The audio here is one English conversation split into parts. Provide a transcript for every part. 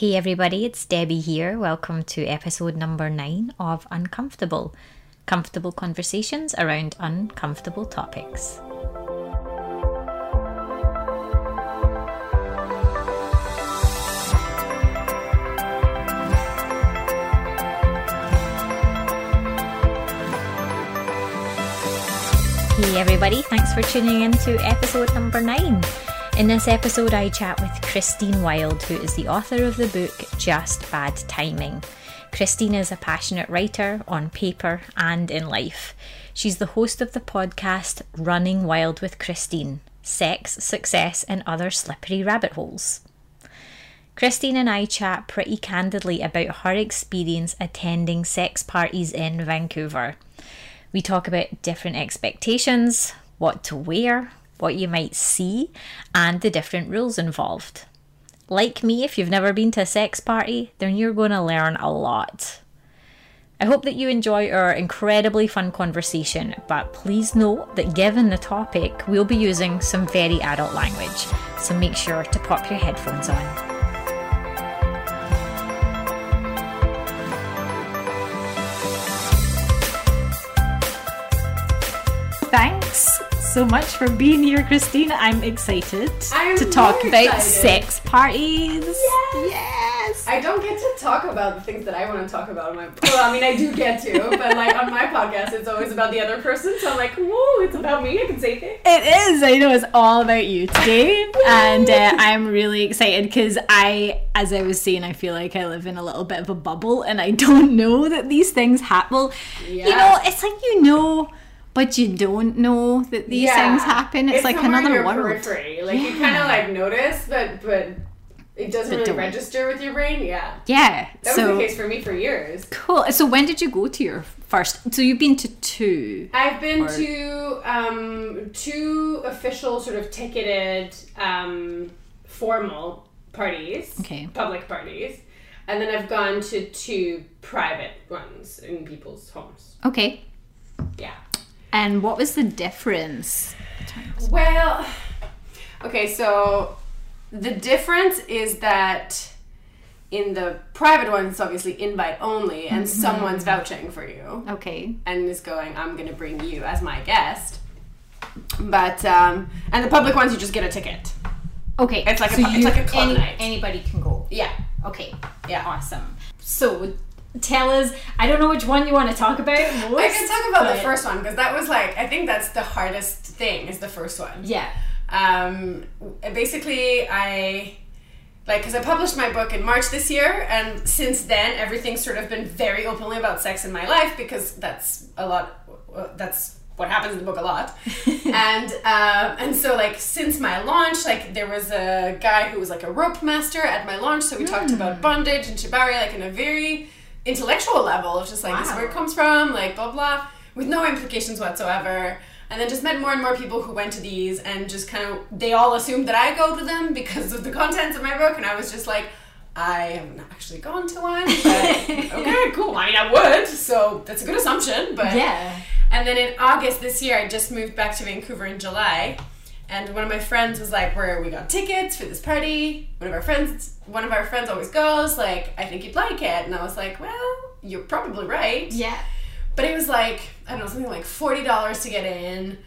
Hey everybody, it's Debbie here. Welcome to episode number nine of Uncomfortable comfortable conversations around uncomfortable topics. Hey everybody, thanks for tuning in to episode number nine. In this episode, I chat with Christine Wild, who is the author of the book Just Bad Timing. Christine is a passionate writer on paper and in life. She's the host of the podcast Running Wild with Christine Sex, Success, and Other Slippery Rabbit Holes. Christine and I chat pretty candidly about her experience attending sex parties in Vancouver. We talk about different expectations, what to wear, what you might see, and the different rules involved. Like me, if you've never been to a sex party, then you're going to learn a lot. I hope that you enjoy our incredibly fun conversation, but please note that given the topic, we'll be using some very adult language, so make sure to pop your headphones on. thanks so much for being here, Christine. I'm excited I'm to talk very about excited. sex parties. Yes. Yes. I don't get to talk about the things that I want to talk about on my. Well, I mean, I do get to, but like on my podcast, it's always about the other person. So I'm like, whoa, it's about me. I can say things. It is. I know it's all about you today, and uh, I'm really excited because I, as I was saying, I feel like I live in a little bit of a bubble, and I don't know that these things happen. Well, you know, it's like you know, but you don't know that these Yeah. things happen. It's, like somewhere in another world. Periphery. Like you kind of like notice, but but it doesn't But really don't. register with your brain. Yeah, Yeah. that so was the case for me for years. cool. So when did you go to your first? So you've been to two. I've been Or- to um, two official sort of ticketed um, formal parties, Okay. public parties, and then I've gone to two private ones in people's homes. Okay. And what was the difference? Well, okay, so the difference is that in the private ones, it's obviously invite only, and someone's vouching for you. Okay. and is going, I'm going to bring you as my guest. But um, and the public ones, you just get a ticket. Okay. It's like a- it's like a club any- night. Anybody can go. Yeah, Okay. yeah. Awesome. So tell us. I don't know which one you want to talk about most. I can talk about the first one because that was like I think that's the hardest thing is the first one. Yeah. Um, basically, I like because I published my book in March this year, and since then everything's sort of been very openly about sex in my life because that's a lot. uh, That's what happens in the book a lot, and um, and so like since my launch, like there was a guy who was like a rope master at my launch, so we talked about bondage and shibari like in a very intellectual level of just like this is where it comes from, like blah blah, with no implications whatsoever. And then just met more and more people who went to these and just kind of they all assumed that I go to them because of the contents of my book, and I was just like, I haven't actually gone to one, but okay, cool. I mean, I would, so that's a good assumption. But Yeah. and then in August this year, I just moved back to Vancouver in July. And one of my friends was like, "Where we got tickets for this party." One of our friends, one of our friends always goes. Like, I think you'd like it. And I was like, "Well, you're probably right." Yeah. But it was like I don't know something like forty dollars to get in.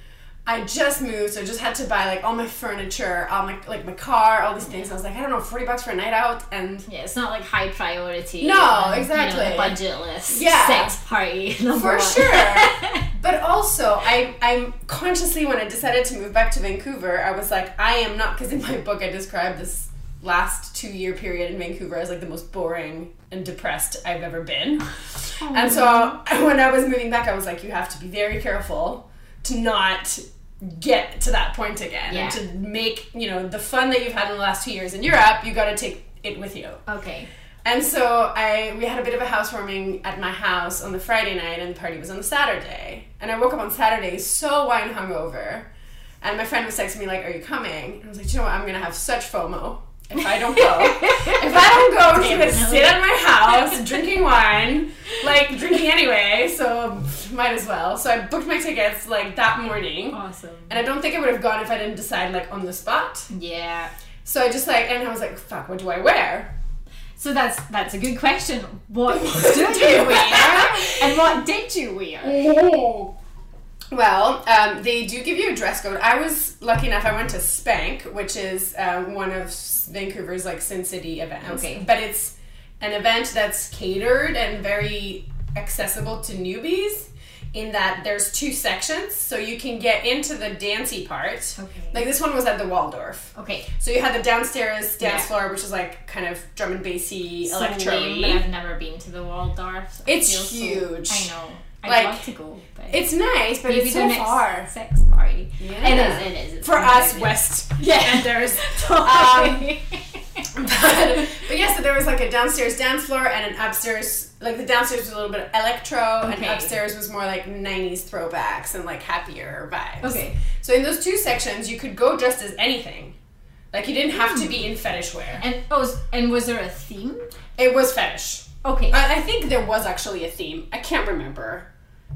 I just moved, so I just had to buy like all my furniture, all my like my car, all these things. I was like, I don't know, forty bucks for a night out, and Yeah, it's not like high priority. No, um, exactly. You know, budget list. Yeah. Sex party. number for one. sure. But also, I I consciously when I decided to move back to Vancouver, I was like, I am not because in my book I described this last two year period in Vancouver as like the most boring and depressed I've ever been. And so when I was moving back, I was like, you have to be very careful to not get to that point again Yeah. and to make you know the fun that you've had in the last two years in Europe. You got to take it with you. okay. And so I we had a bit of a housewarming at my house on the Friday night, and the party was on the Saturday. And I woke up on Saturday so wine hungover, and my friend was texting me like, "Are you coming?" And I was like, "You know what? I'm gonna have such FOMO if I don't go. if I don't go, I'm just gonna sit at my house drinking wine, like drinking anyway. So might as well. So I booked my tickets like that morning, Awesome. and I don't think I would have gone if I didn't decide like on the spot. Yeah. So I just like, and I was like, "Fuck, what do I wear?" So that's that's a good question. What do you wear, and what did you wear? Oh. Well, um, they do give you a dress code. I was lucky enough. I went to Spank, which is um, one of Vancouver's like Sin City events. Okay. but it's an event that's catered and very accessible to newbies. In that there's two sections, so you can get into the dancey part. Okay. Like this one was at the Waldorf. Okay. So you had the downstairs dance Yeah. floor, which is like kind of drum and bassy, So electro but I've never been to the Waldorf. so It's feels so- huge. I know. I'd Like, love to go, but It's nice, but it's so far. sex party. Yeah. It is. It is. It's For us. West. Yeah. And there's Totally. Um, but, but yeah, so there was like a downstairs dance floor and an upstairs. Like the downstairs was a little bit of electro, Okay. and upstairs was more like '90s throwbacks and like happier vibes. Okay. So in those two sections, you could go dressed as anything. Like you didn't have to be in fetish wear. and oh, and was there a theme? It was fetish. Okay. I, I think there was actually a theme. I can't remember.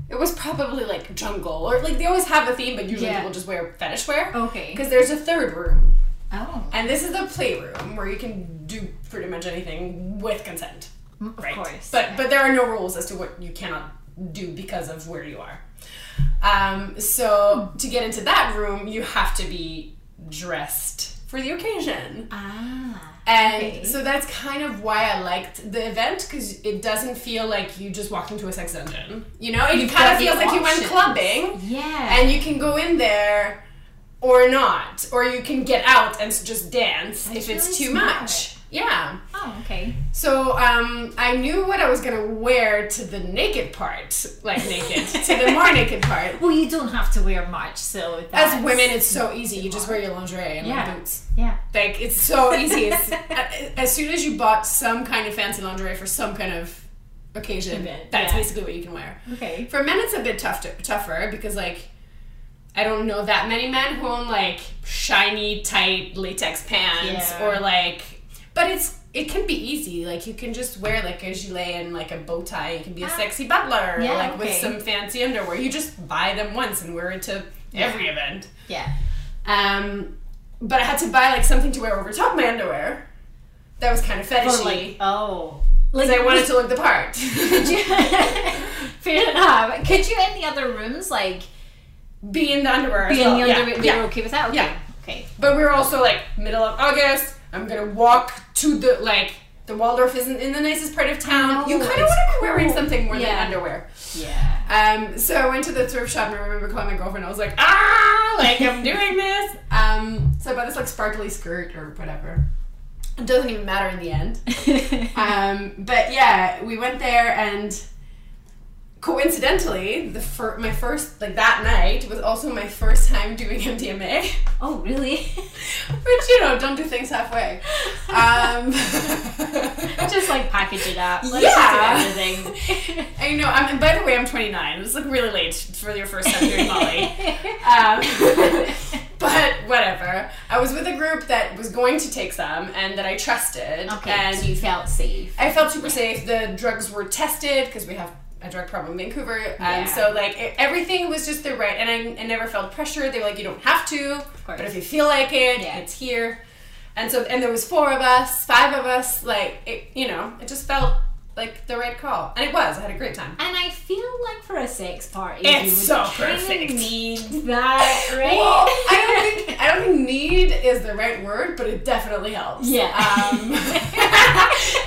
It was probably like jungle or like they always have a theme, but usually Yeah. people just wear fetish wear. okay. Because there's a third room. Oh. And this is the playroom where you can do pretty much anything with consent. Of Right. course. But but there are no rules as to what you cannot do because of where you are. Um, so to get into that room, you have to be dressed for the occasion. ah. And Okay. so that's kind of why I liked the event because it doesn't feel like you just walked into a sex dungeon. You know, it You've kind of feels like you went clubbing Yeah. and you can go in there or not, or you can get out and just dance That's if it's really too smart. much. Yeah. oh, okay. So um, I knew what I was gonna wear to the naked part, like naked, to the more naked part. Well, you don't have to wear much, so As women, it's so easy. You just wear your lingerie and Yeah. boots. yeah. Like it's so easy. It's, as soon as you bought some kind of fancy lingerie for some kind of occasion, Event, that's yeah. basically what you can wear. Okay. For men, it's a bit tough to, tougher because like I don't know that many men who own like shiny, tight latex pants Yeah. or like, but it's it can be easy. Like you can just wear like a gilet and like a bow tie. You can be a Ah. sexy butler, Yeah, like with some fancy underwear. You just buy them once and wear it to every event. Yeah. Um, but I had to buy like something to wear over top my underwear. That was kind of fetishy. like, oh. because I wanted to look the part. Could you, fair enough. Could you in the other rooms like be in the underwear. as be in the Yeah, underwear? yeah. You're okay with that? Okay. Yeah. Okay. But we were also like middle of August. I'm gonna walk to the like the Waldorf isn't in the nicest part of town. you kind of want to be wearing cool. something more Yeah. than underwear. Yeah. Um, so I went to the thrift shop and I remember calling my girlfriend. I was like, ah, like I'm doing this. Um, so I bought this like sparkly skirt or whatever. It doesn't even matter in the end. Um, but yeah, we went there and coincidentally, the fir- my first like that night was also my first time doing MDMA. oh, really? Which you know, don't do things halfway. Um, Just like package it up. Let's Yeah. just do everything. I know. I'm, and by the way, I'm 29. It's like really late for your first time doing Molly. Um, but whatever. I was with a group that was going to take some and that I trusted. okay. And so you felt safe. I felt super safe. The drugs were tested because we have a drug problem in Vancouver. Yeah. Um, so like it, everything was just the right, and I, I never felt pressure. They were like, you don't have to, but if you feel like it, Yeah. it's here. And so and there was four of us, five of us. Like it, you know, it just felt like the right call, and it was. I had a great time. And I feel like for a sex party, It's you would so perfect. need that, right? Well, I don't think I don't think need is the right word, but it definitely helps. Yeah. Um,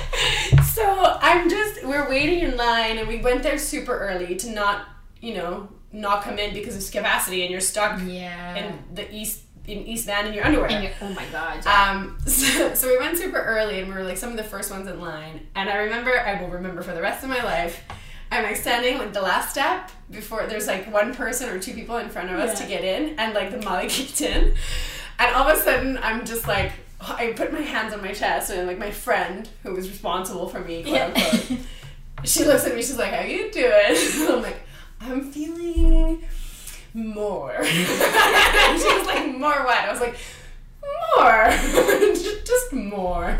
so I'm just we're waiting in line, and we went there super early to not you know not come in because of capacity, and you're stuck yeah. in the east in East Van in your underwear. Oh my god. yeah. Um, so, so we went super early and we were like some of the first ones in line. And I remember, I will remember for the rest of my life, I'm like standing like the last step before there's like one person or two people in front of us Yeah. to get in, and like the molly kicked in. And all of a sudden, I'm just like, I put my hands on my chest, and like my friend who was responsible for me, quote Yeah. unquote, she looks at me, she's like, How you doing? I'm like, I'm feeling more. and she was like, More what? I was like, More. Ju- Just more.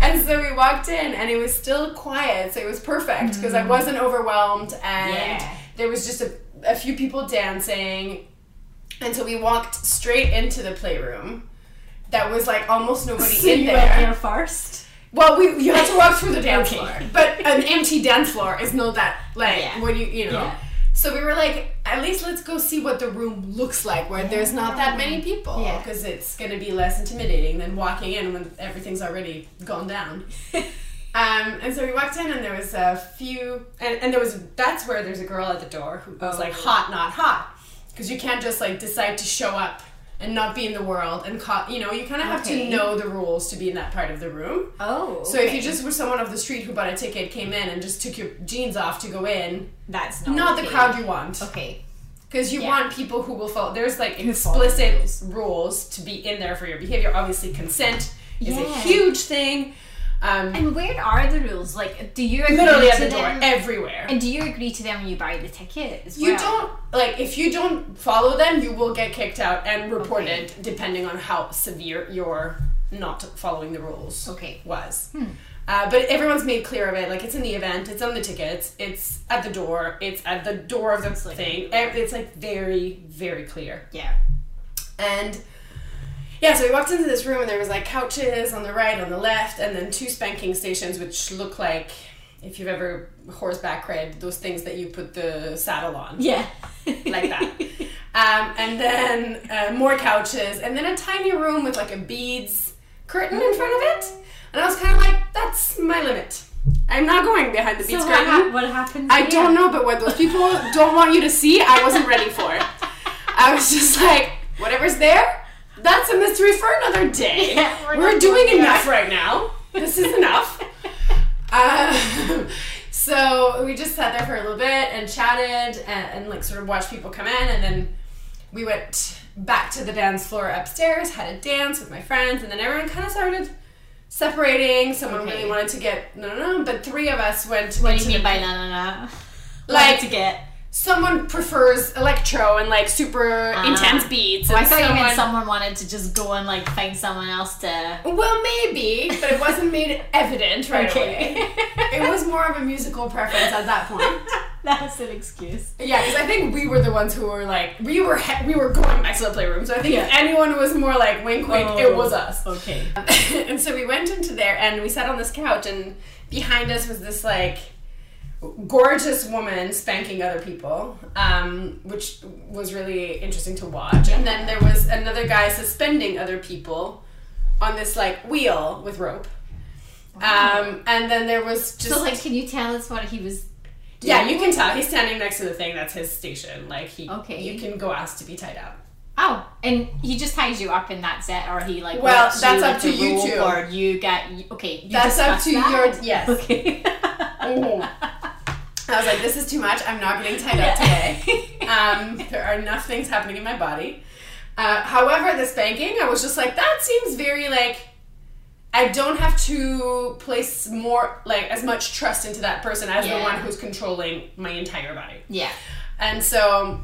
And so we walked in and it was still quiet, so it was perfect because I mm. wasn't overwhelmed and Yeah. there was just a, a few people dancing. And so we walked straight into the playroom. That was like almost nobody so in you there. went there first. Well, we you have to walk through the dance Okay. floor, but an empty dance floor is not that like Yeah. what you you know. Yeah. So we were like, at least let's go see what the room looks like where there's not that many people Yeah. because it's gonna be less intimidating than walking in when everything's already gone down. Um, and so we walked in, and there was a few, and, and there was that's where there's a girl at the door who was Oh. like hot, not hot, because you can't just like decide to show up and not be in the world and ca- you know you kind of have Okay. to know the rules to be in that part of the room. Oh. So if you just were someone off the street who bought a ticket, came in, and just took your jeans off to go in, that's not not the crowd you want, Okay. because you Yeah. want people who will follow. There's like explicit rules. rules to be in there for your behavior. Obviously, consent is a huge thing. Um, And where are the rules? Like, do you agree literally at to the door, them? everywhere. and do you agree to them when you buy the ticket as You well? don't like if you don't follow them, you will get kicked out and reported Okay. depending on how severe your not following the rules Okay. was. Hmm. Uh, but everyone's made clear of it. Like it's in the event, it's on the tickets, it's at the door, it's at the door of the like thing. Ev- It's like very, very clear. Yeah. And yeah, so we walked into this room and there was like couches on the right, on the left, and then two spanking stations which look like if you've ever horseback ridden, those things that you put the saddle on Yeah. like that. Um, and then uh, more couches, and then a tiny room with like a beads curtain in front of it. And I was kind of like, that's my limit. I'm not going behind the beads curtain. hap- what happened? I there? don't know, but what those people don't want you to see, I wasn't ready for. I was just like, whatever's there, that's a mystery for another day. Yeah, we're we're doing enough right now. This is enough. Um, so we just sat there for a little bit and chatted and, and like sort of watched people come in, and then we went back to the dance floor upstairs, had a dance with my friends, and then everyone kind of started separating. Someone Okay. really wanted to get no, no, no, but three of us went. What do you mean the- by no, no, no? Like- to get. Someone prefers electro and like super Ah. intense beats. Oh, I thought you meant someone- someone wanted to just go and like find someone else to. Well, maybe, but it wasn't made evident right Okay. away. It was more of a musical preference at that point. That's an excuse. Yeah, because I think we were the ones who were like, we were he- we were going back to the playroom. So I think if Yeah. anyone was more like wink wink, it Oh. was us. Okay. and so we went into there and we sat on this couch and behind us was this like gorgeous woman spanking other people um, which was really interesting to watch and then there was another guy suspending other people on this like wheel with rope um, and then there was just So, like, can you tell us what he was? yeah you can tell he's standing next to the thing that's his station like he Okay. you can go ask to be tied up Oh, and he just ties you up in that set, or he like. Well, that's you up with to you two. Or you get okay. You That's up to that? your- yes. Okay. Mhm. I was like, this is too much. I'm not getting tied up today. Um, there are enough things happening in my body. Uh, however, the spanking, I was just like, that seems very like. I don't have to place more, like, as much trust into that person as the one who's controlling my entire body. yeah. And so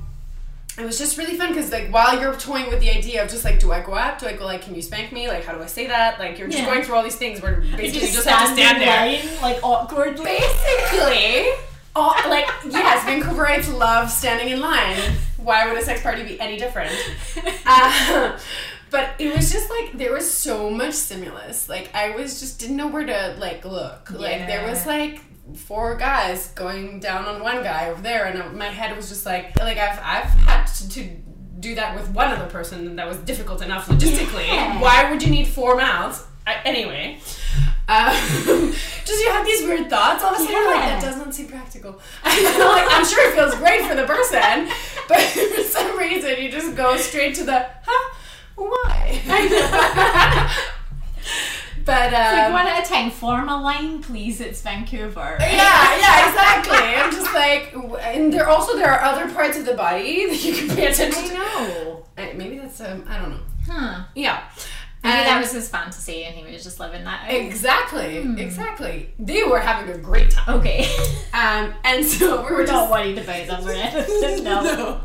it was just really fun because, like, while you're toying with the idea of just like, do I go up? Do I go, like, can you spank me? Like, how do I say that? Like, you're just Yeah. going through all these things where basically you just just have to stand there line, like awkwardly. basically all, like yes vancouverites love standing in line. Why would a sex party be any different? Uh, but it was just like there was so much stimulus. Like i was just didn't know where to like look. Like there was like four guys going down on one guy over there and my head was just like like i've i've had to, to do that with one other person that was difficult enough logistically. Yeah. why would you need four mouths? I, anyway um, just you have these weird thoughts all of a sudden you're like that doesn't seem practical I'm like I'm sure it feels great for the person but for some reason you just go straight to the huh why but It's like um, one at a time. Form a line, please. It's Vancouver. yeah, yeah, exactly. I'm just like, and there also there are other parts of the body that you can pay attention I to. know. Uh, Maybe that's um, I don't know. Huh. Yeah, Maybe And- that was his fantasy, and he was just living that out. exactly, exactly. They were having a great time. Okay. Um, and so we were just not worried about them or anything. No. No.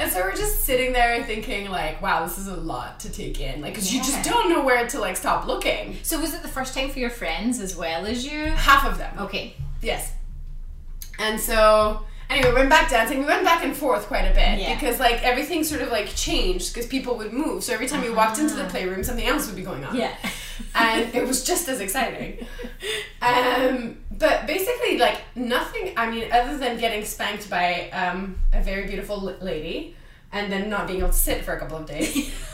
and so we're just sitting there thinking like, wow, this is a lot to take in. Like, cause you just don't know where to like stop looking. So was it the first time for your friends as well as you? Half of them. Okay. Yes. And so anyway, we went back dancing. We went back and forth quite a bit Yeah. because like everything sort of like changed because people would move. So every time you walked into the playroom, something else would be going on. Yeah. and it was just as exciting. Um, but basically, like nothing. I mean, other than getting spanked by um, a very beautiful l- lady, and then not being able to sit for a couple of days.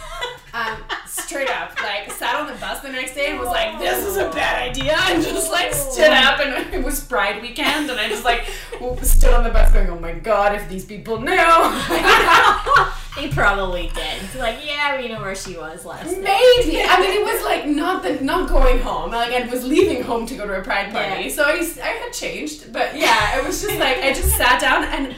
um, straight up, like sat on the bus the next day and was like, "This is a bad idea," and just like stood up. And it was Pride weekend, and I just like stood on the bus going, "Oh my god, if these people knew." they probably did. Like, yeah, we know where she was last night. Maybe. I mean, it was like not the not going home. Like I was leaving home to go to a pride party, Yeah. so I, I had changed. But yeah, it was just like I just sat down and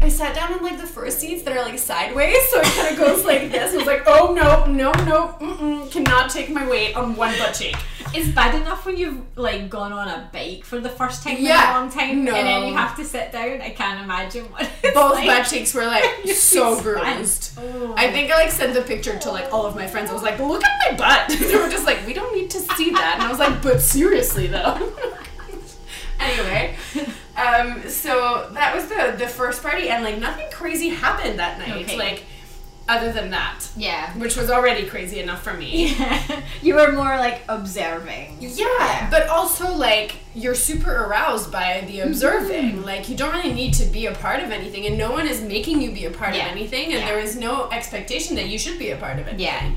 I sat down in like the first seats that are like sideways, so it kind of goes like this. I was like, oh no, no, no, mm-mm, cannot take my weight on one butt cheek. It's bad enough when you've like gone on a bike for the first time Yeah. in a long time, No. and then you have to sit down. I can't imagine what it's Both like. butt cheeks were like so bruised. Oh. I think I like sent the picture to like all of my friends. I was like, look at my butt. they were just like, we don't need to see that. And I was like, but seriously though. anyway, um, so that was the the first party, and like nothing crazy happened that night. Okay. Like other than that, Yeah. which was already crazy enough for me. you were more like observing. Yeah, but also like you're super aroused by the Mm-hmm. observing. Like you don't really need to be a part of anything, and no one is making you be a part Yeah. of anything, and Yeah. there is no expectation that you should be a part of anything. Yeah.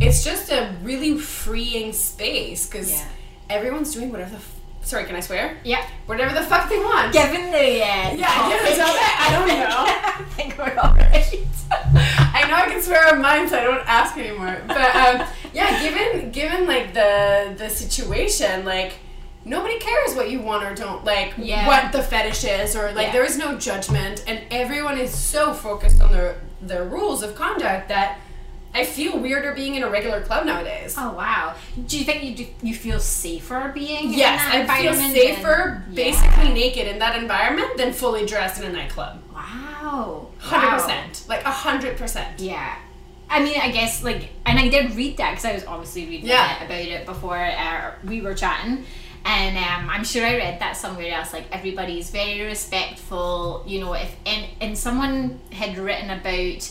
It's just a really freeing space because Yeah. everyone's doing whatever the. Sorry, can I swear? Yeah. Whatever the fuck they want. Given the uh, Yeah, given the topic, I don't know. I think we're alright. I know I can swear on mine, so I don't ask anymore. But um, yeah, given given like the the situation, like nobody cares what you want or don't like, Yeah. what the fetish is, or like Yeah. there is no judgment, and everyone is so focused on their their rules of conduct that I feel weirder being in a regular club nowadays. Oh wow! Do you think you do, you feel safer being Yes, in that Yes, I feel safer than- basically Yeah. naked in that environment than fully dressed in a nightclub. Wow, Hundred Wow. percent, like a hundred percent. Yeah. I mean, I guess like, and I did read that because I was obviously reading Yeah. it about it before uh, we were chatting, and um, I'm sure I read that somewhere else. Like everybody's very respectful. You know, if and and someone had written about.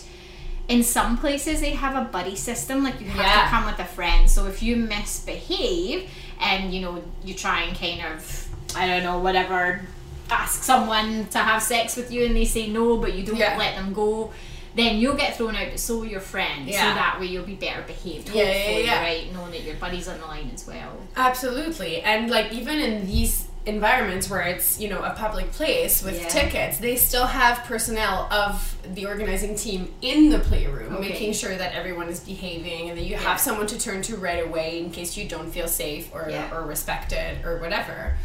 In some places, they have a buddy system. Like you have Yeah. to come with a friend. So if you misbehave, and you know you try and kind of, I don't know, whatever, ask someone to have sex with you, and they say no, but you don't Yeah. let them go then you'll get thrown out, but so will your friend Yeah. So that way you'll be better behaved. Yeah, yeah, yeah. right? Knowing that your buddy's on the line as well. Absolutely. And like even in these environments where it's, you know, a public place with Yeah. tickets, they still have personnel of the organizing team in the playroom Okay. making sure that everyone is behaving and that you Yeah. have someone to turn to right away in case you don't feel safe or Yeah. or respected or whatever.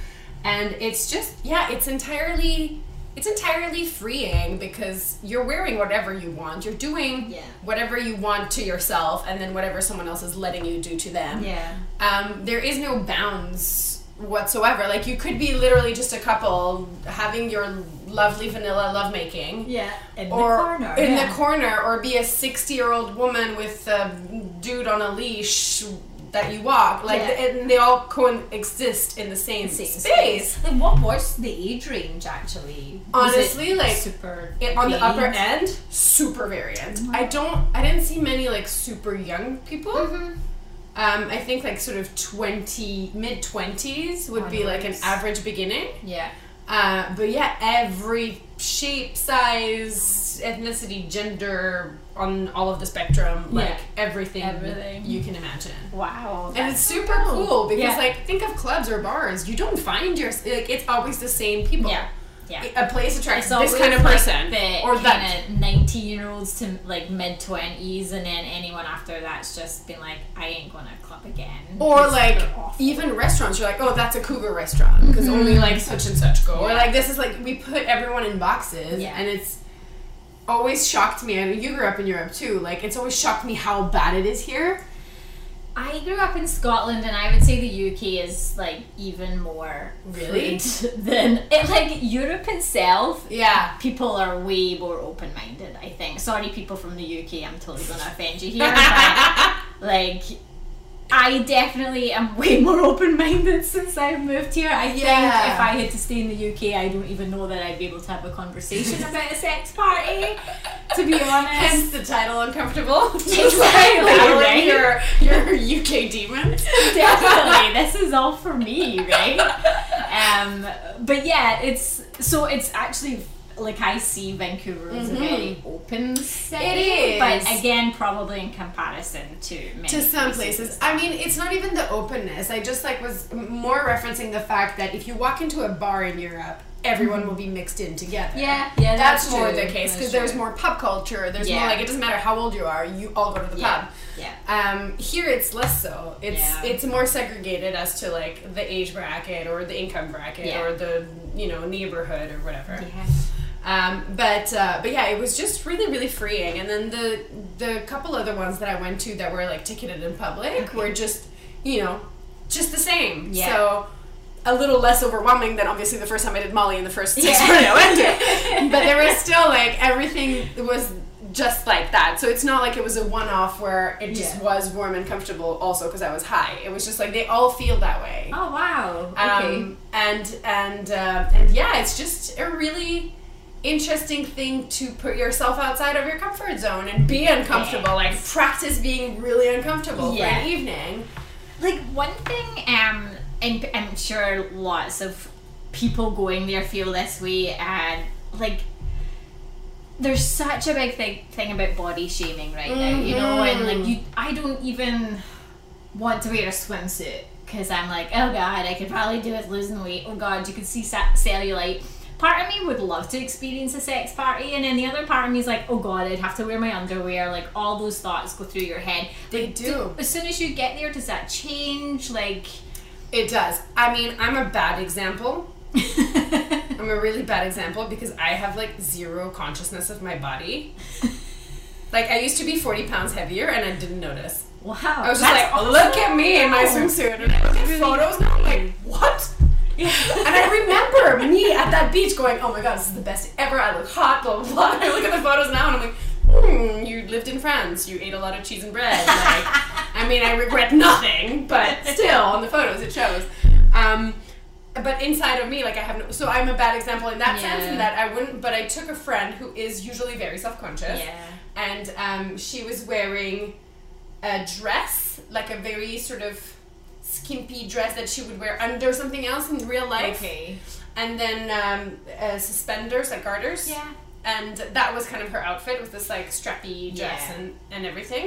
And it's just yeah, it's entirely it's entirely freeing because you're wearing whatever you want. You're doing Yeah. whatever you want to yourself and then whatever someone else is letting you do to them Yeah. um, there is no bounds whatsoever. Like you could be literally just a couple having your lovely vanilla lovemaking. Yeah. In Or the corner. in yeah. the corner, or be a sixty-year-old woman with a dude on a leash that you walk. Like, Yeah. and they all coexist in the same, Same space. Like, what was the age range actually? Honestly, like, super It, on the upper end, super variant. I don't. I didn't see many like super young people. Mhm. Um, I think like sort of twenty, mid twenties would be like an average beginning. Yeah. Uh, but yeah, every shape, size, ethnicity, gender on all of the spectrum, like Yeah. everything, Everything. you can imagine. Wow. And it's super cool because, Yeah. like, think of clubs or bars. You don't find your like it's always the same people. Yeah. Yeah. A place attracts this kind of person like, or that. kind 19 year olds to like mid 20s, and then anyone after that's just been like, I ain't going to club again. or like even restaurants, you're like, oh, that's a cougar restaurant because mm-hmm. only like such and such go. Or like this is like we put everyone in boxes, Yeah. and it's always shocked me. And you grew up in Europe too. Like it's always shocked me how bad it is here. I grew up in Scotland, and I would say the UK is like even more Really? than it. Like Europe itself, Yeah. people are way more open minded. I think. Sorry, people from the UK, I'm totally gonna offend you here, but like I definitely am way more open minded since I've moved here. I think if I had to stay in the UK, I don't even know that I'd be able to have a conversation about a sex party. To be honest. Hence the title Uncomfortable. Exactly, right? Your, your UK demons. definitely this is all for me right um but yeah it's so it's actually like I see Vancouver as a very open city, It but again, probably in comparison to to some places. I mean, it's not even the openness. I just like was more referencing the fact that if you walk into a bar in Europe, everyone will be mixed in together. Yeah, yeah, that's, that's more true. the case because there's more pub culture. There's more like it doesn't matter how old you are, you all go to the Yeah, pub. yeah. Um, here it's less so. It's Yeah. it's more segregated as to like the age bracket or the income bracket Yeah. or the you know neighborhood or whatever. Yeah. Um, but uh, but yeah, it was just really really freeing. And then the the couple other ones that I went to that were like ticketed in public were just you know just the same. Yeah. So a little less overwhelming than obviously the first time I did Molly in the first six Yeah. I went to. But there was still like everything was just like that. So it's not like it was a one off where it just Yeah. was warm and comfortable also because I was high. It was just like they all feel that way. Oh wow. Okay. Um, and and uh, and yeah, it's just a really interesting thing to put yourself outside of your comfort zone and be uncomfortable. Like practice being really uncomfortable for an evening. like one thing um and i'm sure lots of people going there feel this way and like there's such a big thing, thing about body shaming right now you know and like you i don't even want to wear a swimsuit because i'm like oh god i could probably do with losing weight oh god you could see sa- cellulite part of me would love to experience a sex party and then the other part of me is like oh god i'd have to wear my underwear like all those thoughts go through your head They Like, do. as soon as you get there does that change like It does. I mean, I'm a bad example. I'm a really bad example because I have like zero consciousness of my body. Like I used to be 40 pounds heavier and I didn't notice. wow I was just like, look at me in my swimsuit, and I look at photos now. I'm like, what? and I remember me at that beach going, oh my god, this is the best ever. I look hot, blah blah blah. I look at the photos now and I'm like, hmm, you lived in France. You ate a lot of cheese and bread. Like, I mean, I regret nothing, but still, on the photos it shows. Um, but inside of me, like I have no. So I'm a bad example in that sense, in that I wouldn't. But I took a friend who is usually very self conscious yeah and um, she was wearing a dress, like a very sort of skimpy dress that she would wear under something else in real life, okay and then um, uh, suspenders, like garters. yeah And that was kind of her outfit with this like strappy dress Yeah. and, and everything.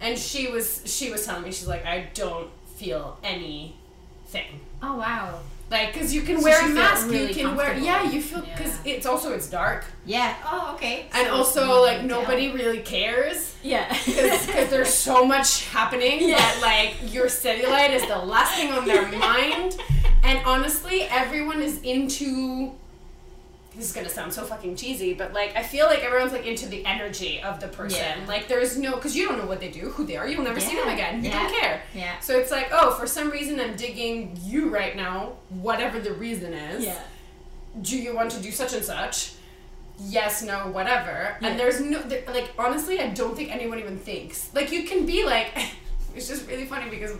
And she was she was telling me she's like I don't feel anything. oh wow Like, cause you can So wear a mask, really you can wear, comfortable. yeah, you feel, cause Yeah. it's also it's dark, yeah oh okay and So also like can tell. nobody really cares. yeah because there's so much happening Yeah. that like your cellulite is the last thing on their mind and honestly everyone is into this is gonna sound so fucking cheesy but like i feel like everyone's like into the energy of the person Yeah. like there's no because you don't know what they do who they are you'll never see them again you Yeah. don't care yeah so it's like oh for some reason i'm digging you right now whatever the reason is yeah do you want to do such and such? Yes, no, whatever. Yeah. And there's no, there, like, honestly, I don't think anyone even thinks. Like, you can be like, it's just really funny because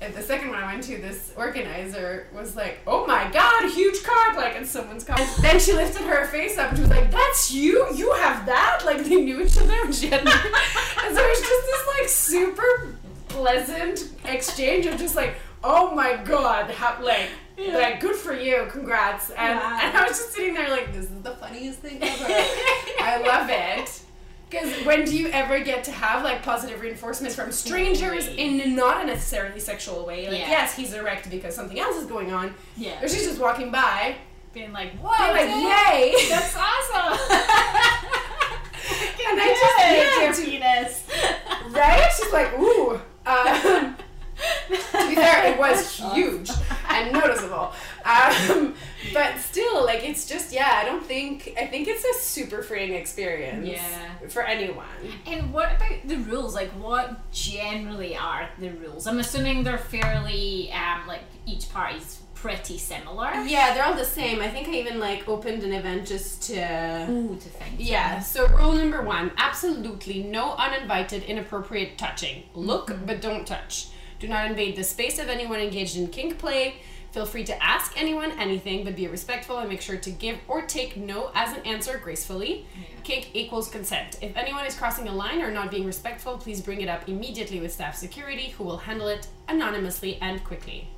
at the second one I went to, this organizer was like, oh my god, huge card!" like, in someone's car. then she lifted her face up and she was like, that's you? You have that? Like, they knew each other and she had, and so it was just this, like, super pleasant exchange of just like, oh my god, how, like, Yeah. like good for you, congrats. And, Wow. and I was just sitting there like, this is the funniest thing ever. I love it. Because when do you ever get to have like positive reinforcements from strangers in not a necessarily sexual way? Like, Yeah. yes, he's erect because something else is going on, yeah or she's just walking by, being like whoa being like, yay! that's awesome and I just, yeah, your penis right? She's like, ooh. Um, to be fair, it was huge and noticeable. Um, but still, like, it's just, yeah, I don't think, I think it's a super freeing experience. Yeah. For anyone. And what about the rules? Like, what generally are the rules? I'm assuming they're fairly, um, like each party's pretty similar. Yeah, they're all the same. I think I even, like, opened an event just to. Ooh, to think. Yeah, so rule number one absolutely no uninvited, inappropriate touching. Look, but don't touch. Do not invade the space of anyone engaged in kink play. Feel free to ask anyone anything, but be respectful and make sure to give or take no as an answer gracefully. Kink equals consent. If anyone is crossing a line or not being respectful, please bring it up immediately with staff security, who will handle it anonymously and quickly.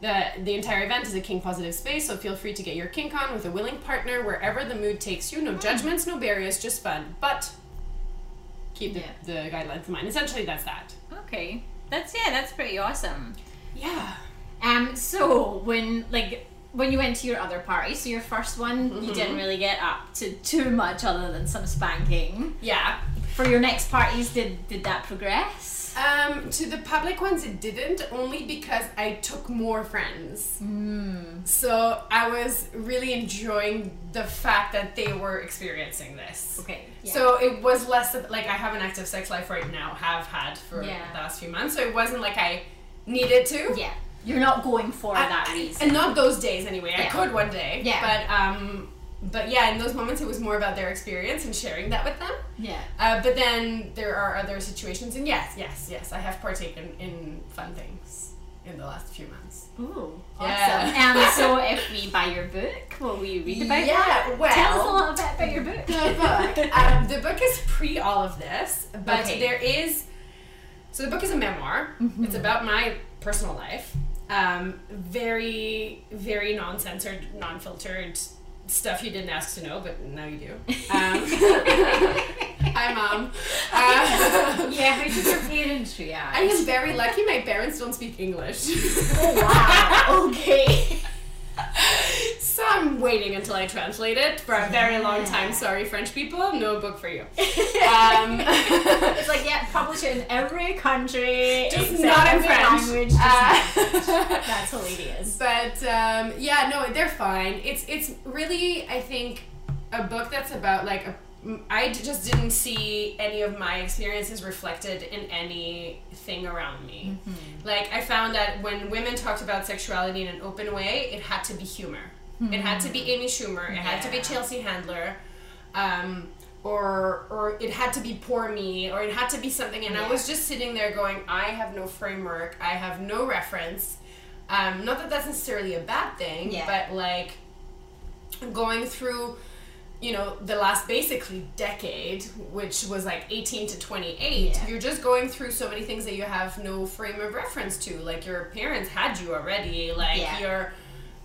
The, the entire event is a kink positive space, so feel free to get your kink on with a willing partner wherever the mood takes you. No hmm. judgments, no barriers, just fun. But keep the, Yeah. the guidelines in mind. Essentially, that's that. Okay. That's yeah, that's pretty awesome. Yeah. Um so when like when you went to your other party, so your first one you didn't really get up to too much other than some spanking. Yeah. For your next parties did did that progress? Um, to the public ones, it didn't, only because I took more friends. So I was really enjoying the fact that they were experiencing this. Okay. Yeah. So it was less of, like I have an active sex life right now, have had for Yeah. the last few months. So it wasn't like I needed to. yeah. You're not going for I- that reason. And not those days anyway. I could one day. Yeah. But um, but yeah, in those moments, it was more about their experience and sharing that with them. yeah. Uh, but then there are other situations, and yes, yes, yes, I have partaken in fun things in the last few months. Ooh, Yeah. awesome. Um, so if we buy your book, will we read about Yeah, that? well- Tell us a little bit about your book. The book, um, the book is pre all of this, but Okay. there is. So the book is a memoir. It's about my personal life. Um, very, very non-censored, non-filtered stuff you didn't ask to know, but now you do. Um, hi, mom. Uh, yeah, how did your parents react? I am very lucky. My parents don't speak English. Oh wow. okay. So I'm waiting until I translate it for a very long time. Sorry, French people, no book for you. Um, It's like yeah, publish it in every country, just not in every French. language. Uh, That's hilarious. but um, yeah, no, they're fine. It's it's really I think a book that's about like a. I just didn't see any of my experiences reflected in anything around me. Like I found that when women talked about sexuality in an open way, it had to be humor. It had to be Amy Schumer. It had to be Chelsea Handler. Um, or or it had to be poor me or it had to be something and I was just sitting there going I have no framework I have no reference um, not that that's necessarily a bad thing Yeah. but like going through you know the last basically decade which was like 18 to 28 Yeah. you're just going through so many things that you have no frame of reference to like your parents had you already like Yeah.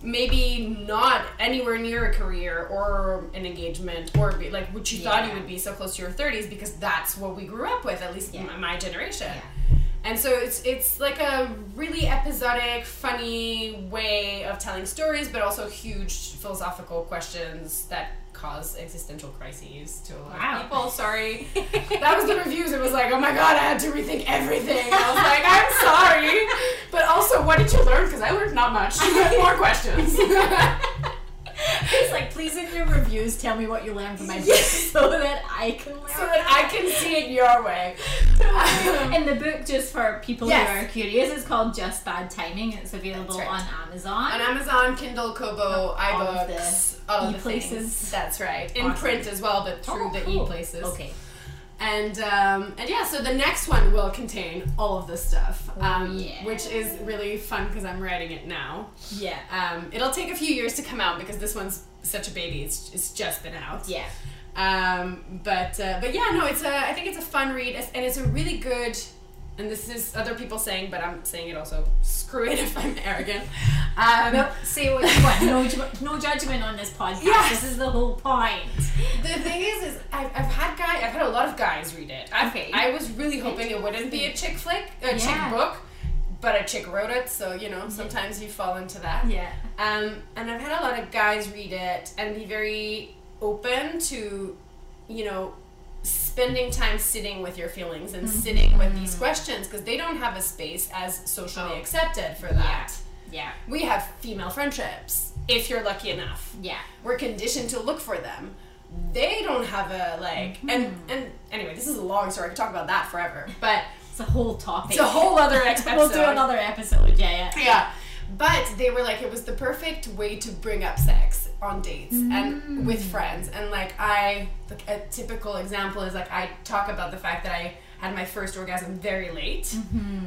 Maybe not anywhere near a career or an engagement or be, like what you thought you would be so close to your 30s because that's what we grew up with at least Yeah. my, my generation Yeah. and so it's it's like a really episodic funny way of telling stories but also huge philosophical questions that cause existential crises to a lot Wow. of people. Sorry. That was the reviews. It was like oh my god i had to rethink everything. I was like i'm sorry. But also what did you learn? Because i learned not much. More questions It's like, please in your reviews tell me what you learned from my book so that I can learn. so that i can see it your way In the book, just for people Yes. who are curious, it's called Just Bad Timing. It's available right. on Amazon. on Amazon, Kindle, Kobo, iBooks, all of e-places. things. That's right. In Awesome. print as well, but through Oh, the e-places. Okay. And um, and yeah, so the next one will contain all of this stuff, um, Oh, yeah. which is really fun because I'm writing it now. Yeah. Um, it'll take a few years to come out because this one's such a baby. It's, it's just been out. Yeah. Um, but uh, but yeah, no, it's a. I think it's a fun read, and it's a really good. And this is other people saying, but I'm saying it also. Screw it if I'm arrogant. Um, No, say what you want. No, ju- no judgment on this podcast. Yes. This is the whole point. The thing is, is I've, I've had guy, I've had a lot of guys read it. I've, Okay. I was really hoping it wouldn't be a chick flick, a Yeah. chick book, but a chick wrote it. So you know, sometimes you fall into that. Yeah. Um, and I've had a lot of guys read it and be very open to, you know, spending time sitting with your feelings and mm-hmm. sitting with these mm-hmm. questions because they don't have a space as socially Oh. accepted for that. Yeah. We have female friendships, if you're lucky enough Yeah. we're conditioned to look for them. They don't have a like mm-hmm. and and anyway, this is a long story. I could talk about that forever. But It's a whole topic. it's a whole other episode. We'll do another episode. Yeah. Yeah. Yeah. But they were like it was the perfect way to bring up sex on dates and with friends. And like I like a typical example is like I talk about the fact that I had my first orgasm very late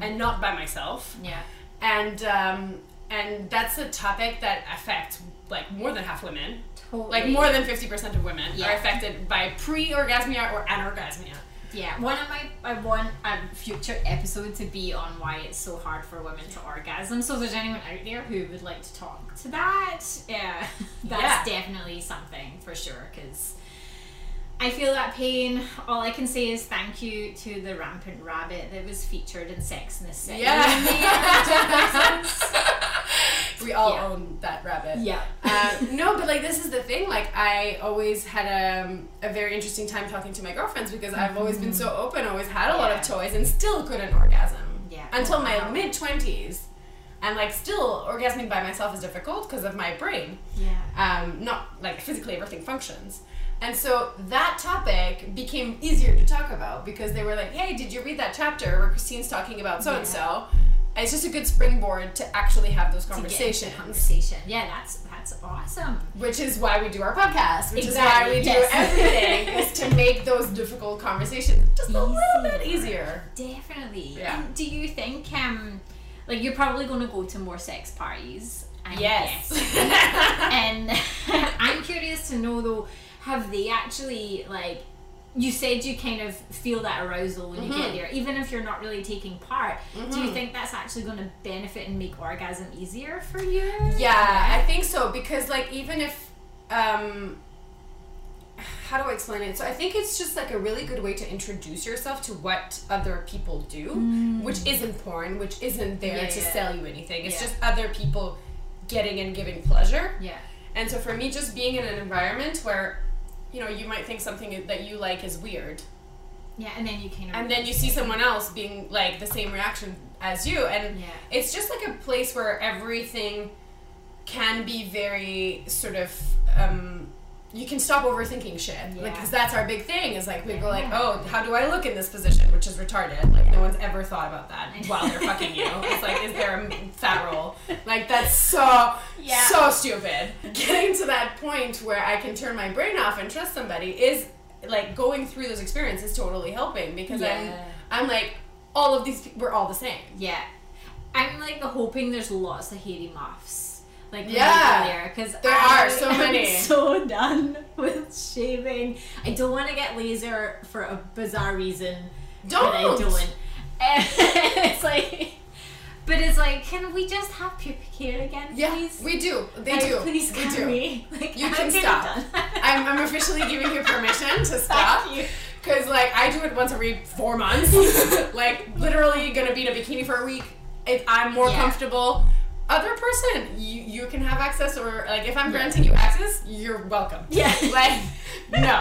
and not by myself Yeah. and um, and that's a topic that affects like more than half women Totally. like more than 50% of women Yeah. are affected by pre-orgasmia or anorgasmia Yeah, one of my I want a future episode to be on why it's so hard for women to orgasm. So if there's anyone out there who would like to talk to that, yeah, that's Yeah. definitely something for sure. Because I feel that pain. All I can say is thank you to the rampant rabbit that was featured in Sex in the City. Yeah. we all Yeah. own that rabbit yeah. Like this is the thing. Like I always had a, a very interesting time talking to my girlfriends because I've always been so open, always had a lot of Mm-hmm. Toys, and still couldn't orgasm. Yeah. Until my Wow. mid twenties, and like still orgasming by myself is difficult because of my brain. Yeah. Um, not like physically everything functions. And so that topic became easier to talk about because they were like, "Hey, did you read that chapter where Christine's talking about so and so?" It's just a good springboard to actually have those To get into conversations Conversation. Yeah, that's that's awesome. which is why we do our podcast, which Exactly, is why we yes. do everything, is to make those difficult conversations just a little bit Easier. easier. Definitely. Yeah. And do you think um like you're probably going to go to more sex parties? I'm Yes. and I'm curious to know though, have they actually like you said you kind of feel that arousal when you Mm-hmm. get there, even if you're not really taking part. Do you think that's actually going to benefit and make orgasm easier for you? yeah, I think so because like even if um how do I explain it? So I think it's just like a really good way to introduce yourself to what other people do, which isn't porn, which isn't there Mm. Yeah, to yeah. sell you anything. It's just other people getting and giving pleasure. Yeah. And so for me, just being in an environment where, you know, you might think something that you like is weird, Yeah, and then you of and then you see someone else being like the same reaction as you, and Yeah. it's just like a place where everything can be very sort of. Um, you can stop overthinking shit, Yeah. like because that's our big thing. Is like we go like, oh, how do I look in this position, which is retarded. Like no one's ever thought about that while they're fucking you. It's like, is there a fat roll? Like that's so Yeah. so stupid. Getting to that point where I can turn my brain off and trust somebody is like going through those experiences totally helping because. I'm I'm like all of these we're all the same. Yeah. I'm like hoping there's lots of hairy muffs. Like Yeah. there because There are so many. so done with shaving. I don't want to get laser for a bizarre reason. But I Don't. don't. it's like, but it's like, can we just have pubic hair again, Yeah, please? we do. They Like, do. Please we do. we? Like, You I'm can stop. done. I'm, I'm officially giving you permission to stop. Thank you. Cause like I do it once every four months. like literally gonna be in a bikini for a week. If I'm more Yeah. comfortable, other person, you you can have access or like if I'm granting you access, you're welcome. Yeah. Like no.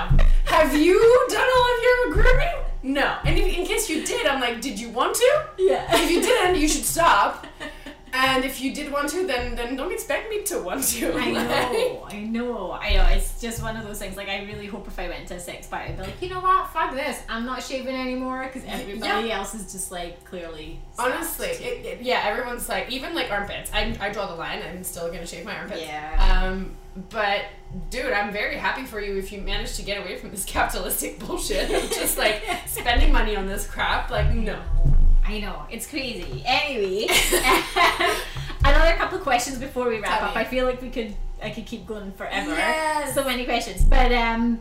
Have you done all of your grooming? No. And if, in case you did, I'm like, did you want to? Yeah. If you didn't, you should stop. And if you did want to, then then don't expect me to want to. I know, I know, I know. It's just one of those things. Like, I really hope if I went to a sex party, I'd be like, you know what, fuck this. I'm not shaving anymore because everybody else is just like clearly. Honestly, it, it, yeah, everyone's like, even like armpits. I, I draw the line. I'm still gonna shave my armpits. Yeah. Um, but dude, I'm very happy for you if you manage to get away from this capitalistic bullshit of just like spending money on this crap. Like, no. I know, it's crazy. Anyway, another couple of questions before we wrap Tell up. me. I feel like we could, I could keep going forever. Yes. So many questions, but um,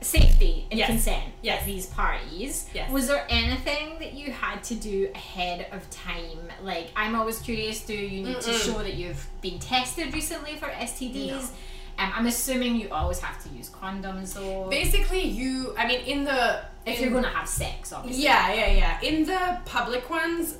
safety and Yes. consent Yes. at these parties. Yes. Was there anything that you had to do ahead of time? Like, I'm always curious. Do you need to Mm-mm. show that you've been tested recently for STDs? Um, I'm assuming you always have to use condoms, or Basically, you. I mean, in the if in- you're going to have sex, obviously. Yeah, yeah, yeah. In the public ones,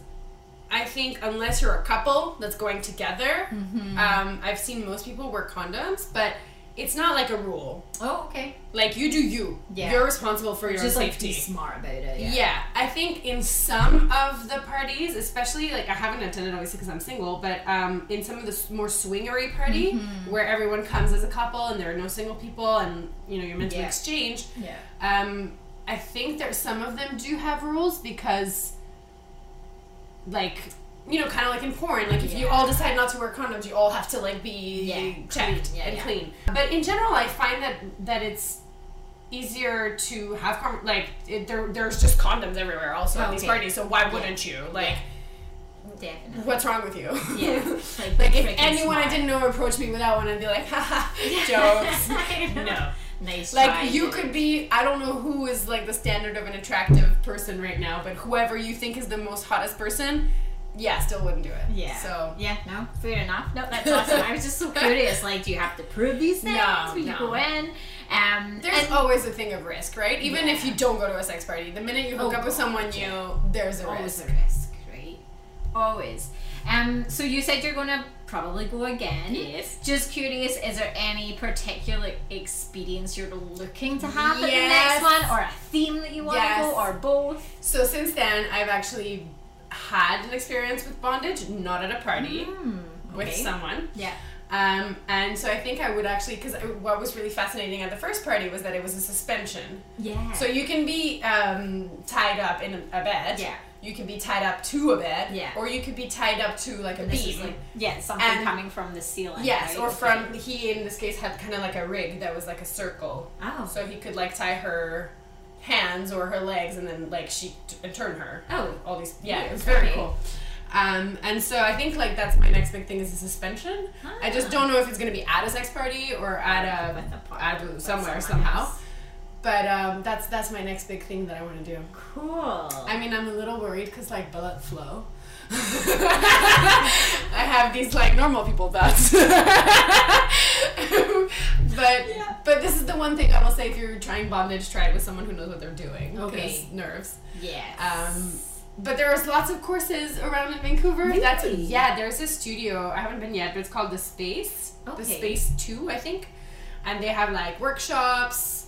I think unless you're a couple that's going together, Mm-hmm. um, I've seen most people wear condoms, but it's not like a rule. Oh, okay. Like you do you. Yeah. You're responsible for your Just like safety. be smart about it. yeah. Yeah. I think in some of the parties, especially like I haven't attended obviously because I'm single, but um, in some of the more swingery party Mm-hmm. where everyone comes as a couple and there are no single people and you know you're meant to exchange. Yeah. Um, I think that some of them do have rules because, like, you know, kind of like in porn, like if you all decide not to wear condoms, you all have to like be Yeah, checked yeah, and yeah. clean. But in general, I find that that it's easier to have com- like it, there, there's just condoms everywhere also at these Okay. parties so why wouldn't you like Definitely. what's wrong with you Yeah. like, Like, if anyone I didn't know approached me without one I'd be like haha jokes no Nice. like try, you dude. could be I don't know who is like the standard of an attractive person right now but whoever you think is the most hottest person yeah still wouldn't do it Yeah. so yeah, no, fair enough. No, that's awesome. I was just so curious. Like, do you have to prove these things No, when you no. go in? Um, There's and always a thing of risk, right? Even if you don't go to a sex party, the minute you hook Oh, up with someone yeah. new, there's a always risk. a risk, right? Always. Um, so you said you're gonna probably go again. Yes. Just curious, is there any particular experience you're looking to have at the next one, or a theme that you want to Yes. go, or both? So since then, I've actually had an experience with bondage, not at a party, with okay. someone. Yeah. Um, and so I think I would actually, because what was really fascinating at the first party was that it was a suspension. Yeah. So you can be um, tied up in a, bed. Yeah. You can be tied up to a bed. Yeah. Or you could be tied up to like a this beam. is like yeah, something And- coming from the ceiling. Yes, right? or from he in this case had kind of like a rig that was like a circle. Oh. So he could like tie her hands or her legs and then like she t- turn her. Oh. All these yeah, it was very cool. Um, and so I think like that's my next big thing is the suspension. I just Ah. don't know if it's gonna be at a sex party or at a, a par- at a somewhere somehow. else. But um, that's that's my next big thing that I want to do. Cool. I mean, I'm a little worried because like bullet flow. I have these like normal people butts. but but this is the one thing I will say if you're trying bondage, try it with someone who knows what they're doing. Okay. Nerves. Yeah. Um, but there's lots of courses around in Vancouver. That's yeah. There's a studio. I haven't been yet, but it's called the Space. Okay. The Space Two, I think, and they have like workshops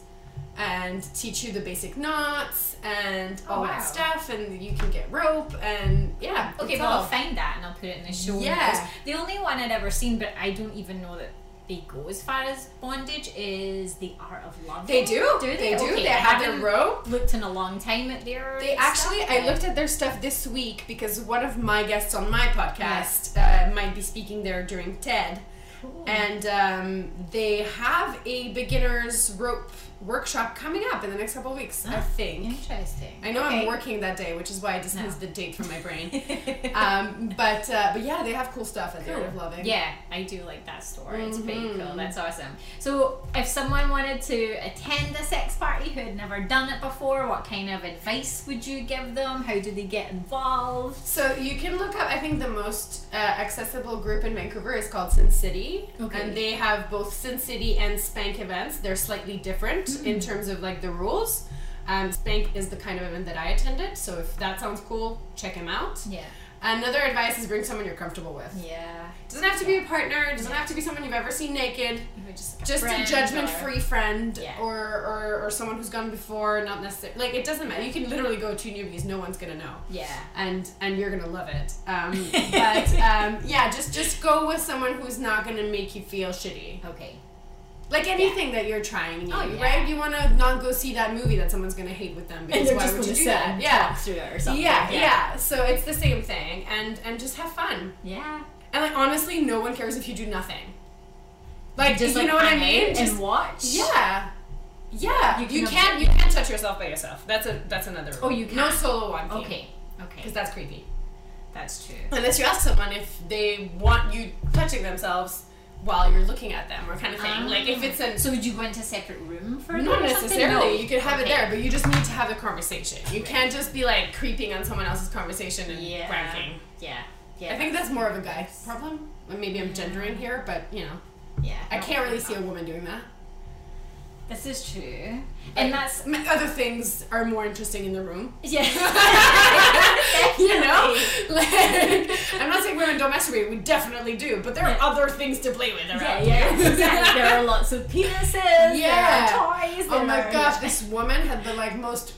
and teach you the basic knots and all Oh, wow. that stuff, and you can get rope and yeah. Okay, it's well, I'll find that and I'll put it in the show Yeah. notes. The only one I'd ever seen, but I don't even know that they go as far as bondage, is the art of love. they do. Do they? They do. Okay, They I have their rope. Looked in a long time at their. They actually, I looked at their stuff this week because one of my guests on my podcast uh, might be speaking there during TED. Cool. And um, they have a beginner's rope workshop coming up in the next couple of weeks, I Ah, think. Interesting. I know Okay. I'm working that day, which is why I just No. the date from my brain. um, but uh, but yeah, they have cool stuff at the Art of Loving. Yeah, I do like that store. It's pretty Mhm. cool. That's awesome. So, if someone wanted to attend a sex party who had never done it before, what kind of advice would you give them? How do they get involved? So you can look up. I think the most uh, accessible group in Vancouver is called Sin City, Okay. and they have both Sin City and Spank events. They're slightly different In terms of like the rules. Um, Spank is the kind of event that I attended, so if that sounds cool, check him out. Yeah. Another advice is bring someone you're comfortable with. Yeah. Doesn't have to be a partner. Doesn't have to be someone you've ever seen naked. Just like Just a friend judgment-free friend, Yeah. or, or or someone who's gone before. Not necessarily like it doesn't matter. You can literally go to newbies. No one's gonna know yeah. and and you're gonna love it. Um, but um, yeah, just just go with someone who's not gonna make you feel shitty. Okay. Like anything that you're trying, new, Oh, yeah. right? You want to not go see that movie that someone's gonna hate with them because why would you do that? Yeah. through it or something. yeah, yeah, So it's the same thing, and and just have fun. Yeah. And like honestly, no one cares if you do nothing. Like, just you like know what I mean? out Just and watch. yeah. Yeah, You you, can can't you can't touch yourself by yourself. That's a that's another rule. Oh, you can't. solo one. Okay. Okay. because that's creepy. That's true. Unless you ask someone if they want you touching themselves while you're looking at them or kind of thing. like if it's an So would you go into a separate room for not necessarily, No. you could have it there, but you just need to have the conversation. You Right. can't just be like creeping on someone else's conversation and Yeah. ranking. Yeah. Yeah. I think that's more of a guy problem. Maybe I'm gendering here, but you know, Yeah. I can't really see a woman doing that. This is true. But And that's other things are more interesting in the room. yeah. you know, like I'm not saying women don't masturbate. We definitely do, but there are other things to play with around. Yeah, yeah, here. exactly. There are lots of penises. Yeah. There are toys. Oh my are- gosh, this woman had the like most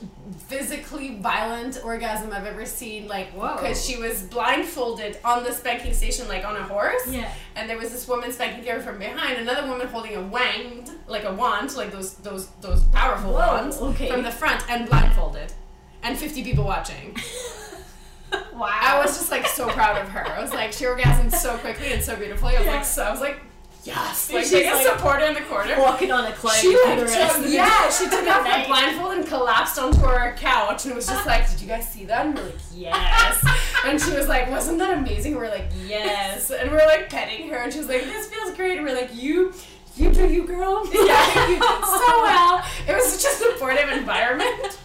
physically violent orgasm I've ever seen. Like, because she was blindfolded on the spanking station, like on a horse. Yeah. And there was this woman spanking her from behind, another woman holding a wand, like a wand, like those those those powerful Whoa, wands, okay. from the front, and blindfolded, and fifty people watching. Wow. I was just like so proud of her. I was like, she orgasmed so quickly and so beautifully. I was Yeah. like, so I was like, yes, like She's a like- supporter in the corner. Walking on a cloud. She like the rest of took, yeah, she took off her blindfold and collapsed onto our couch and was just like, "Did you guys see that?" And we're like, "Yes." and she was like, "Wasn't that amazing?" We're like, "Yes." And we're like petting her, and she was like, "This feels great." And we're like, "You." You do you, girl. Yeah, you did so well. It was such a supportive environment.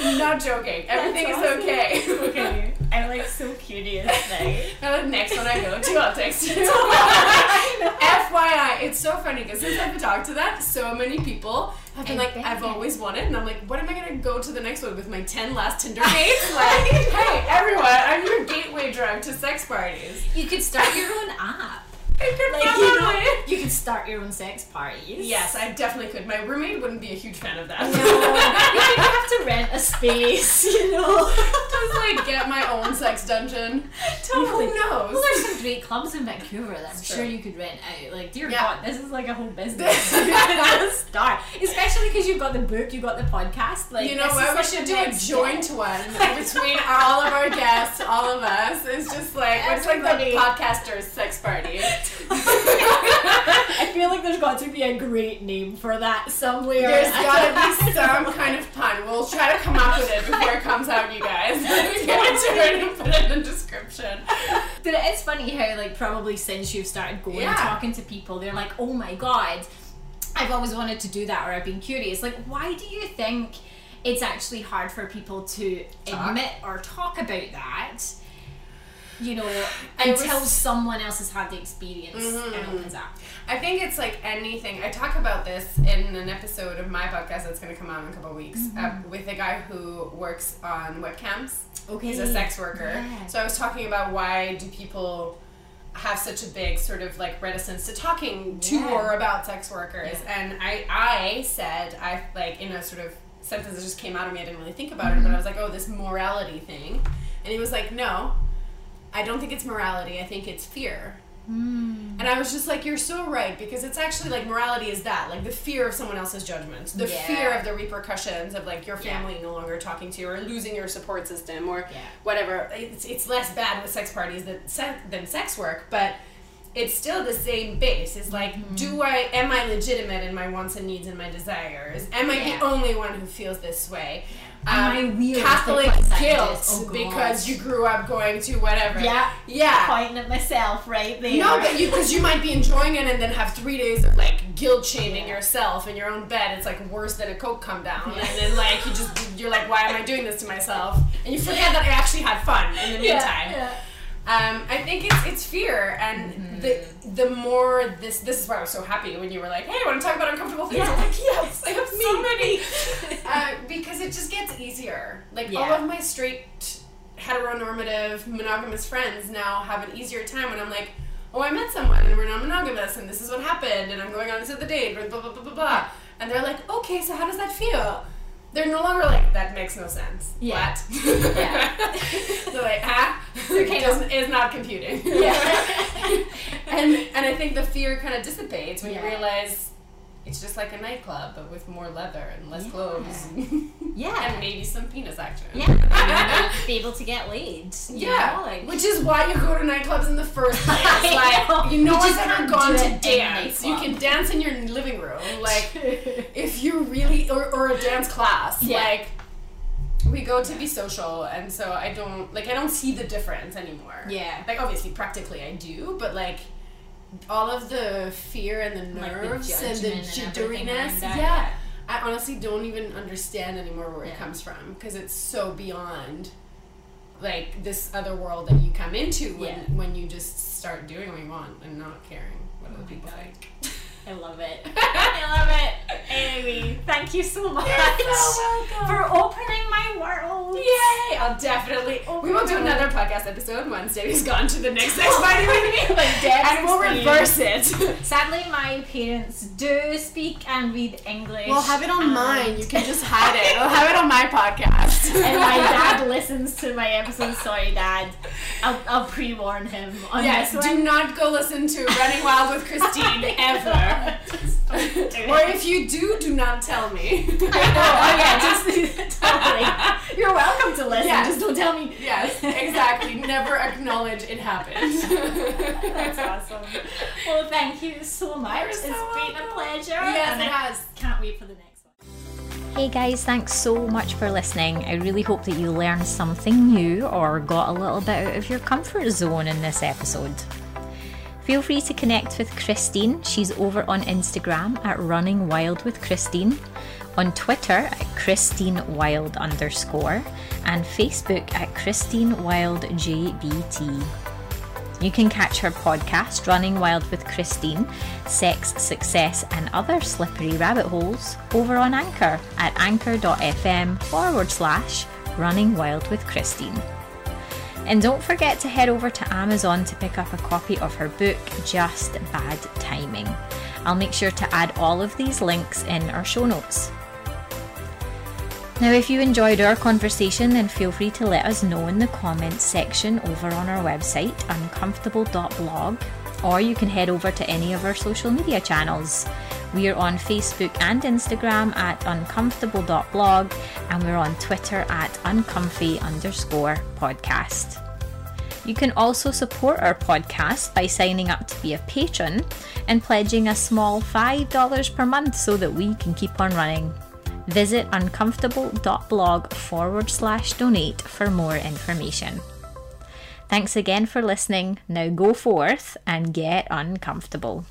Not joking. Everything That's is okay. okay. I'm like so curious now. The next one I go to, I'll text you. FYI, it's so funny because since I've talked to that, so many people have been I like. I've always wanted, and I'm like, what am I gonna go to the next one with my 10 last Tinder dates? Like, hey, everyone, I'm your gateway drug to sex parties. You could start your own app. Like you know, you could start your own sex parties. Yes, I definitely could. My roommate wouldn't be a huge fan of that. No, you have to rent a space, you know. Just like get my own sex dungeon. Totally. Who knows? Well, there's some great clubs in Vancouver that I'm sure you could rent out. Like, dear Yeah. God, this is like a whole business. start, especially because you've got the book, you've got the podcast. Like, you know what? We should do a joint one between all of our guests, all of us. It's just like it's like the podcasters' sex party. I feel like there's got to be a great name for that somewhere. There's gotta be some kind of pun. We'll try to come up with it before it comes out, you guys. Get into it and put it in the description. But it is funny how, like, probably since you've started going Yeah. and talking to people, they're like, oh my god, I've always wanted to do that, or I've been curious. Like, why do you think it's actually hard for people to Talk. admit or talk about that? You know, I was- until someone else has had the experience Mhm. and opens up. I think it's like anything. I talk about this in an episode of my podcast that's going to come out in a couple of weeks uh, with a guy who works on webcams. Okay. He's a sex worker. Yeah. So I was talking about why do people have such a big sort of like reticence to talking to Yeah. or about sex workers. Yeah. And I I said I like in a sort of sentence that just came out of me. I didn't really think about it, but I was like, oh, this morality thing. And he was like, no, I don't think it's morality. I think it's fear. Hmm. And I was just like, you're so right because it's actually like morality is that like the fear of someone else's judgments, the Yeah. fear of the repercussions of like your Yeah. family no longer talking to you or losing your support system or Yeah. whatever. It's, it's less bad with sex parties than se- than sex work, but it's still the same base. It's like, Mm-hmm. do I am I legitimate in my wants and needs and my desires? Am I Yeah. the only one who feels this way? Um? Catholic guilt? Oh, because you grew up going to whatever. Yeah. yeah. pointing at myself right there. No, but you because you might be enjoying it and then have three days of like guilt shaming Yeah. yourself in your own bed. It's like worse than a coke come down, Yeah. and then like you just you're like, why am I doing this to myself? And you forget that I actually had fun in the meantime. Yeah, Um, I think it's it's fear, and Mm-hmm. the the more this this is why I was so happy when you were like, hey, I want to talk about uncomfortable things. Yeah. I'm like, yes, I have so many. uh, because it just gets easier. Like all of my straight heteronormative monogamous friends now have an easier time when I'm like, oh, I met someone and we're non-monogamous and this is what happened and I'm going on to the date blah blah blah blah blah. And they're like, okay, so how does that feel? They're no longer like that makes no sense. Yeah. What? Yeah. they're like, ah, okay, doesn't is not computing. Yeah. and and I think the fear kind of dissipates when Yeah. you realize it's just like a nightclub, but with more leather and less Yeah. clothes. Yeah. and maybe some penis action. Yeah, be able to get laid. Yeah, know, like which is why you go to nightclubs in the first place. I know. Like, you know You one's ever gone to it in a dance. You can dance in your living room, like if you really, or, or a dance class. Yeah. Like we go to be social, and so I don't like I don't see the difference anymore. Yeah. like obviously practically I do, but like all of the fear and the Like the nerves and the and jitteriness. yeah. yeah. I honestly don't even understand anymore where Yeah. it comes from because it's so beyond like this other world that you come into when Yeah. when you just start doing what you want and not caring what Oh other people God. think. I love it. I love it. Amy, thank you so much You're so welcome. for opening my world. Yay! I'll definitely. we will do another podcast episode once Debbie's gone to the next sex party with me, Like and we'll reverse it. Sadly, my parents do speak and read English. We'll have it on and- mine. You can just hide it. We'll have it on my podcast. And my dad listens to my episodes. Sorry, Dad. I'll, I'll pre warn him on Yes, this do not go listen to Running Wild with Christine ever. Just or if you do, do not tell me. oh, oh, yeah, just totally. You're welcome to listen. Yeah. Just don't tell me. yes, exactly. Never acknowledge it happened. That's awesome. Well, thank you so much. You're It's so been a pleasure. Yes, and it has. Can't wait for the next one. Hey guys, thanks so much for listening. I really hope that you learned something new or got a little bit out of your comfort zone in this episode. Feel free to connect with Christine. She's over on Instagram at Running Wild with Christine, on Twitter at Christine Wild underscore, and Facebook at Christine Wild JBT. You can catch her podcast, Running Wild with Christine, Sex, Success, and Other Slippery Rabbit Holes, over on Anchor at anchor.fm forward slash Running Wild with Christine. And don't forget to head over to Amazon to pick up a copy of her book, Just Bad Timing. I'll make sure to add all of these links in our show notes. Now, if you enjoyed our conversation, then feel free to let us know in the comments section over on our website, uncomfortable.blog, or you can head over to any of our social media channels. We are on Facebook and Instagram at uncomfortable.blog, and we're on Twitter at uncomfy underscore podcast. You can also support our podcast by signing up to be a patron and pledging a small $5 per month so that we can keep on running. Visit uncomfortable.blog forward slash donate for more information. Thanks again for listening. Now go forth and get uncomfortable.